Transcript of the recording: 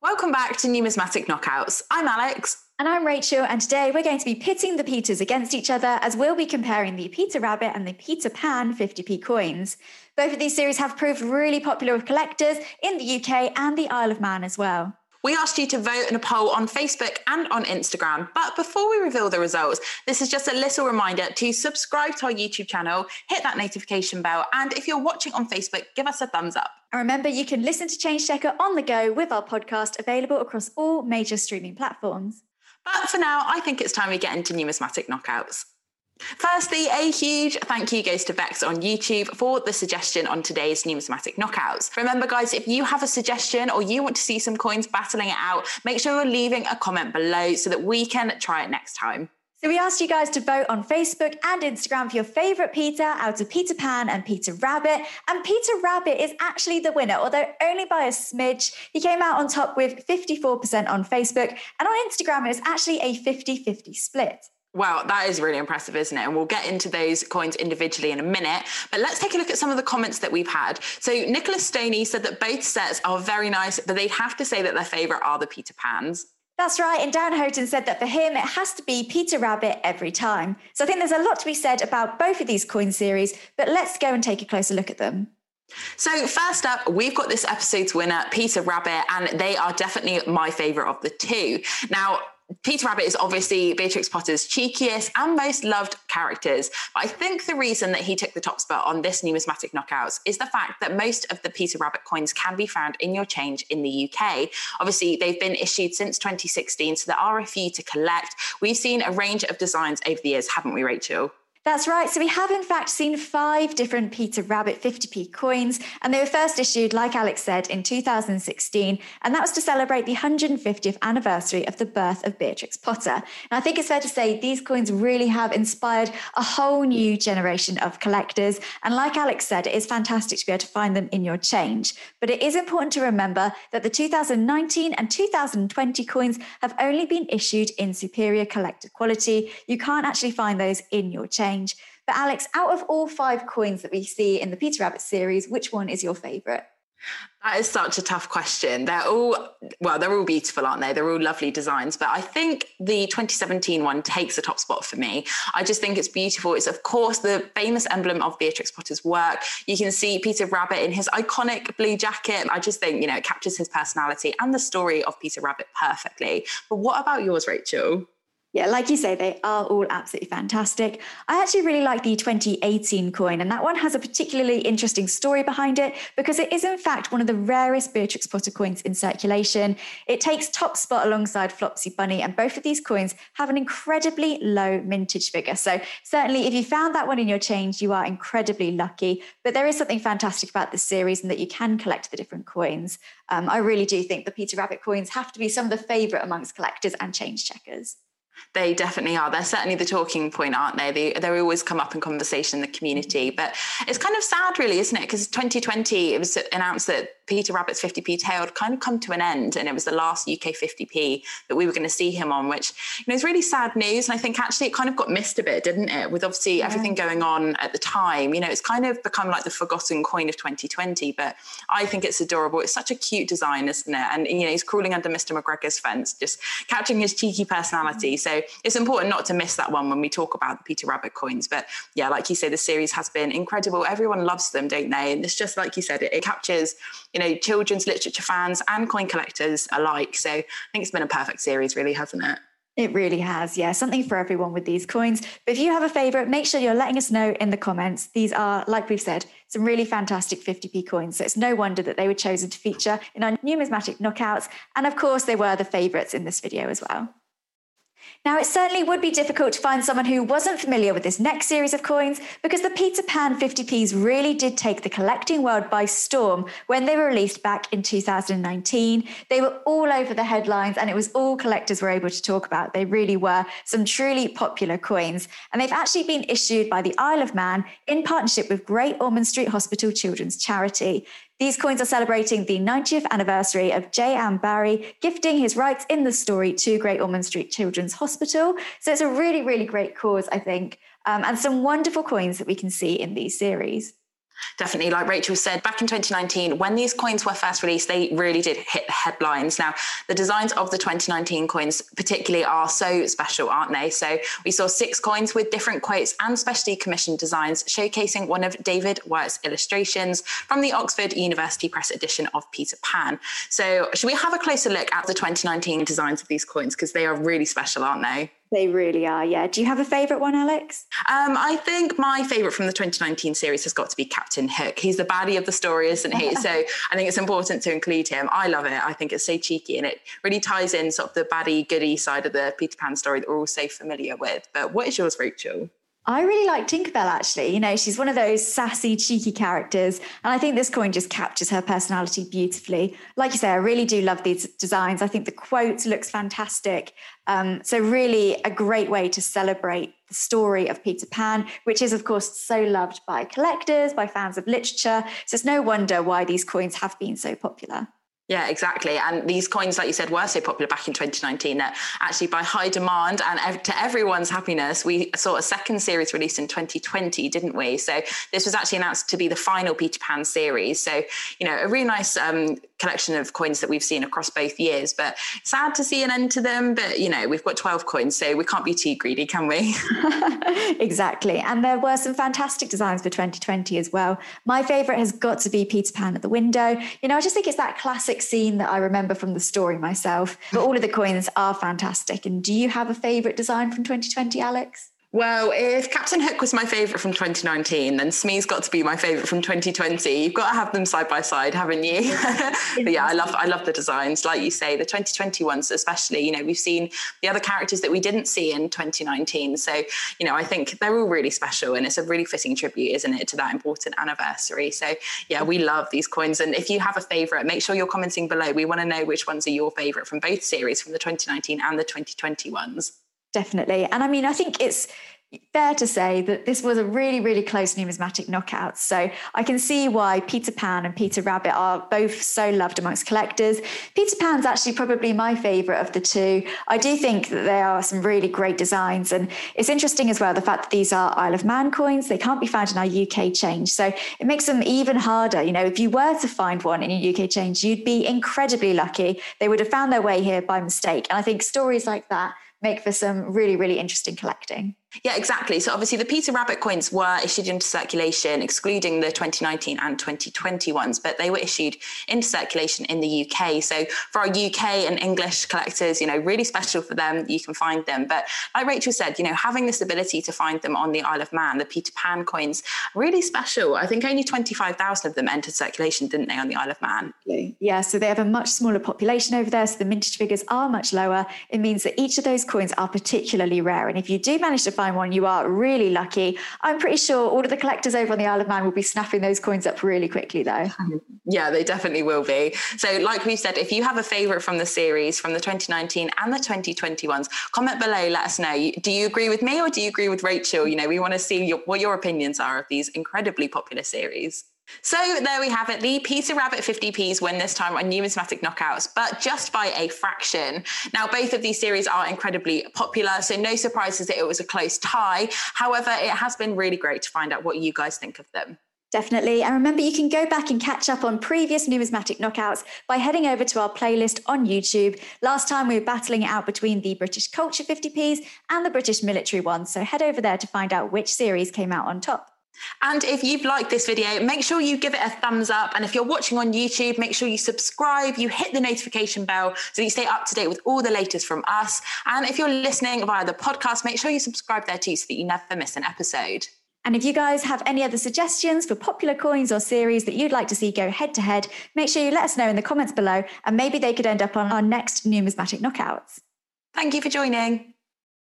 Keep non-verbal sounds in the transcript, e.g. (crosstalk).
Welcome back to Numismatic Knockouts. I'm Alex. And I'm Rachel, and today we're going to be pitting the Peters against each other as we'll be comparing the Peter Rabbit and the Peter Pan 50p coins. Both of these series have proved really popular with collectors in the UK and the Isle of Man as well. We asked you to vote in a poll on Facebook and on Instagram. But before we reveal the results, this is just a little reminder to subscribe to our YouTube channel, hit that notification bell, and if you're watching on Facebook, give us a thumbs up. And remember, you can listen to Change Checker on the go with our podcast available across all major streaming platforms. But for now, I think it's time we get into numismatic knockouts. Firstly, a huge thank you goes to Bex on YouTube for the suggestion on today's numismatic knockouts. Remember, guys, if you have a suggestion or you want to see some coins battling it out, make sure you're leaving a comment below so that we can try it next time. So we asked you guys to vote on Facebook and Instagram for your favourite Peter out of Peter Pan and Peter Rabbit. And Peter Rabbit is actually the winner, although only by a smidge. He came out on top with 54% on Facebook. And on Instagram, it was actually a 50 50 split. Wow, that is really impressive, isn't it? And we'll get into those coins individually in a minute. But let's take a look at some of the comments that we've had. So Nicholas Stoney said that both sets are very nice, but they'd have to say that their favourite are the Peter Pans. That's right. And Dan Houghton said that for him, it has to be Peter Rabbit every time. So I think there's a lot to be said about both of these coin series, but let's go and take a closer look at them. So, first up, we've got this episode's winner, Peter Rabbit, and they are definitely my favourite of the two. Now, Peter Rabbit is obviously Beatrix Potter's cheekiest and most loved characters. But I think the reason that he took the top spot on this numismatic knockouts is the fact that most of the Peter Rabbit coins can be found in your change in the UK. Obviously, they've been issued since 2016, so there are a few to collect. We've seen a range of designs over the years, haven't we, Rachel? That's right. So we have, in fact, seen five different Peter Rabbit 50p coins, and they were first issued, like Alex said, in 2016, and that was to celebrate the 150th anniversary of the birth of Beatrix Potter. And I think it's fair to say these coins really have inspired a whole new generation of collectors. And like Alex said, it is fantastic to be able to find them in your change. But it is important to remember that the 2019 and 2020 coins have only been issued in superior collector quality. You can't actually find those in your change change. But Alex, out of all five coins that we see in the Peter Rabbit series, which one is your favourite? That is such a tough question. They're all, well, they're all beautiful, aren't they? They're all lovely designs. But I think the 2017 one takes the top spot for me. I just think it's beautiful. It's, of course, the famous emblem of Beatrix Potter's work. You can see Peter Rabbit in his iconic blue jacket. I just think, you know, it captures his personality and the story of Peter Rabbit perfectly. But what about yours, Rachel? Yeah, like you say, they are all absolutely fantastic. I actually really like the 2018 coin, and that one has a particularly interesting story behind it because it is, in fact, one of the rarest Beatrix Potter coins in circulation. It takes top spot alongside Flopsy Bunny, and both of these coins have an incredibly low mintage figure. So, certainly, if you found that one in your change, you are incredibly lucky. But there is something fantastic about this series and that you can collect the different coins. Um, I really do think the Peter Rabbit coins have to be some of the favourite amongst collectors and change checkers. They definitely are. They're certainly the talking point, aren't they? They they always come up in conversation in the community. But it's kind of sad, really, isn't it? Because 2020, it was announced that Peter Rabbit's 50p tale had kind of come to an end, and it was the last UK 50p that we were going to see him on, which you know is really sad news. And I think actually it kind of got missed a bit, didn't it? With obviously yeah. everything going on at the time, you know, it's kind of become like the forgotten coin of 2020. But I think it's adorable. It's such a cute design, isn't it? And you know, he's crawling under Mr. McGregor's fence, just catching his cheeky personality. Mm-hmm. So it's important not to miss that one when we talk about the Peter Rabbit coins. But yeah, like you say, the series has been incredible. Everyone loves them, don't they? And it's just like you said, it, it captures, you know, children's literature fans and coin collectors alike. So I think it's been a perfect series, really, hasn't it? It really has, yeah. Something for everyone with these coins. But if you have a favorite, make sure you're letting us know in the comments. These are, like we've said, some really fantastic 50p coins. So it's no wonder that they were chosen to feature in our numismatic knockouts. And of course, they were the favorites in this video as well. Now, it certainly would be difficult to find someone who wasn't familiar with this next series of coins because the Peter Pan 50p's really did take the collecting world by storm when they were released back in 2019. They were all over the headlines and it was all collectors were able to talk about. They really were some truly popular coins. And they've actually been issued by the Isle of Man in partnership with Great Ormond Street Hospital Children's Charity. These coins are celebrating the 90th anniversary of J. M. Barrie gifting his rights in the story to Great Ormond Street Children's Hospital. So it's a really, really great cause, I think, um, and some wonderful coins that we can see in these series. Definitely, like Rachel said, back in 2019, when these coins were first released, they really did hit the headlines. Now, the designs of the 2019 coins, particularly, are so special, aren't they? So, we saw six coins with different quotes and specially commissioned designs, showcasing one of David Wyatt's illustrations from the Oxford University Press edition of Peter Pan. So, should we have a closer look at the 2019 designs of these coins? Because they are really special, aren't they? They really are, yeah. Do you have a favourite one, Alex? Um, I think my favourite from the 2019 series has got to be Captain Hook. He's the baddie of the story, isn't he? (laughs) so I think it's important to include him. I love it. I think it's so cheeky and it really ties in sort of the baddie, goody side of the Peter Pan story that we're all so familiar with. But what is yours, Rachel? I really like Tinkerbell actually. You know, she's one of those sassy, cheeky characters. And I think this coin just captures her personality beautifully. Like you say, I really do love these designs. I think the quote looks fantastic. Um, so, really, a great way to celebrate the story of Peter Pan, which is, of course, so loved by collectors, by fans of literature. So, it's no wonder why these coins have been so popular. Yeah, exactly. And these coins, like you said, were so popular back in 2019 that actually, by high demand and to everyone's happiness, we saw a second series released in 2020, didn't we? So this was actually announced to be the final Peter Pan series. So, you know, a really nice um, collection of coins that we've seen across both years. But sad to see an end to them. But, you know, we've got 12 coins, so we can't be too greedy, can we? (laughs) (laughs) exactly. And there were some fantastic designs for 2020 as well. My favorite has got to be Peter Pan at the window. You know, I just think it's that classic scene that I remember from the story myself. But all of the coins are fantastic. And do you have a favourite design from 2020, Alex? Well, if Captain Hook was my favourite from 2019, then Smee's got to be my favourite from 2020. You've got to have them side by side, haven't you? (laughs) but yeah, I love I love the designs. Like you say, the 2020 ones especially, you know, we've seen the other characters that we didn't see in 2019. So, you know, I think they're all really special and it's a really fitting tribute, isn't it, to that important anniversary. So yeah, we love these coins. And if you have a favourite, make sure you're commenting below. We want to know which ones are your favourite from both series, from the 2019 and the 2020 ones. Definitely. And I mean, I think it's fair to say that this was a really, really close numismatic knockout. So I can see why Peter Pan and Peter Rabbit are both so loved amongst collectors. Peter Pan's actually probably my favourite of the two. I do think that there are some really great designs. And it's interesting as well the fact that these are Isle of Man coins, they can't be found in our UK change. So it makes them even harder. You know, if you were to find one in your UK change, you'd be incredibly lucky. They would have found their way here by mistake. And I think stories like that make for some really, really interesting collecting. Yeah, exactly. So obviously the Peter Rabbit coins were issued into circulation, excluding the 2019 and 2020 ones, but they were issued into circulation in the UK. So for our UK and English collectors, you know, really special for them, you can find them. But like Rachel said, you know, having this ability to find them on the Isle of Man, the Peter Pan coins, really special. I think only 25,000 of them entered circulation, didn't they, on the Isle of Man? Yeah, so they have a much smaller population over there, so the mintage figures are much lower. It means that each of those coins are particularly rare. And if you do manage to find one, you are really lucky. I'm pretty sure all of the collectors over on the Isle of Man will be snapping those coins up really quickly, though. (laughs) Yeah, they definitely will be. So, like we said, if you have a favourite from the series, from the 2019 and the 2020 ones, comment below, let us know. Do you agree with me or do you agree with Rachel? You know, we want to see your, what your opinions are of these incredibly popular series. So there we have it. The Peter Rabbit 50p's win this time on numismatic knockouts, but just by a fraction. Now, both of these series are incredibly popular, so no surprises that it was a close tie. However, it has been really great to find out what you guys think of them. Definitely. And remember, you can go back and catch up on previous numismatic knockouts by heading over to our playlist on YouTube. Last time we were battling it out between the British Culture 50p's and the British Military ones. So head over there to find out which series came out on top. And if you've liked this video, make sure you give it a thumbs up. And if you're watching on YouTube, make sure you subscribe, you hit the notification bell so you stay up to date with all the latest from us. And if you're listening via the podcast, make sure you subscribe there too so that you never miss an episode. And if you guys have any other suggestions for popular coins or series that you'd like to see go head to head, make sure you let us know in the comments below, and maybe they could end up on our next numismatic knockouts. Thank you for joining.